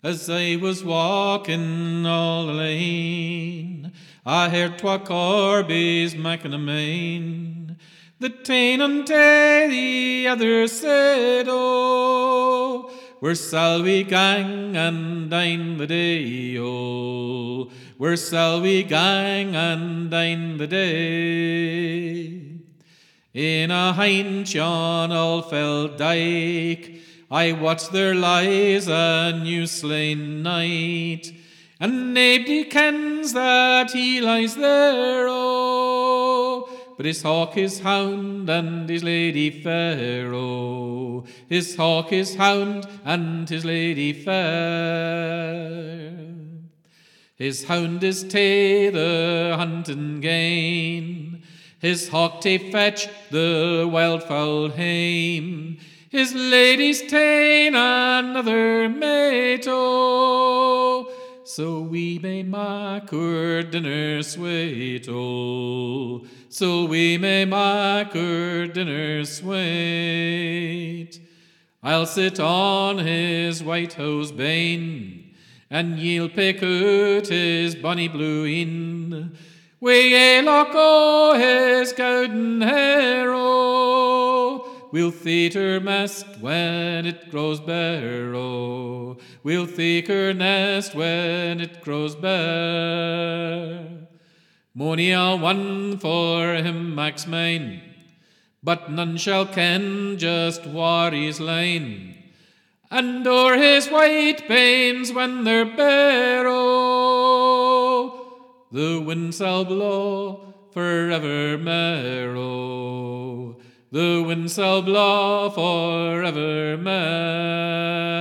As I was walking all the lane, I heard twa corbies making a main. The tane unto the other said, Oh, where shall we gang and dine the day? Oh, where shall we gang and dine the day? In a hind all fell dyke, I watched there lies a new slain knight, and naebody kens that he lies there, oh. But his hawk is hound and his lady fair, oh. His hawk is hound and his lady fair. His hound is tae the hunting gain, his hawk tae fetch the wildfowl hame. His lady's ta'en another mate, so we may mak our dinner sweet, so we may mak our dinner sweet. I'll sit on his white hose bane, and ye'll pick out his bonny blue in. We ye lock o' his golden hair, oh, We'll theatre mast when it grows bare, oh. We'll theatre nest when it grows bare. Mony a one for him mine, but none shall ken just whar he's lain. And o'er his white banes when they're bare, the wind shall blow forevermore. The wind shall blow forever man.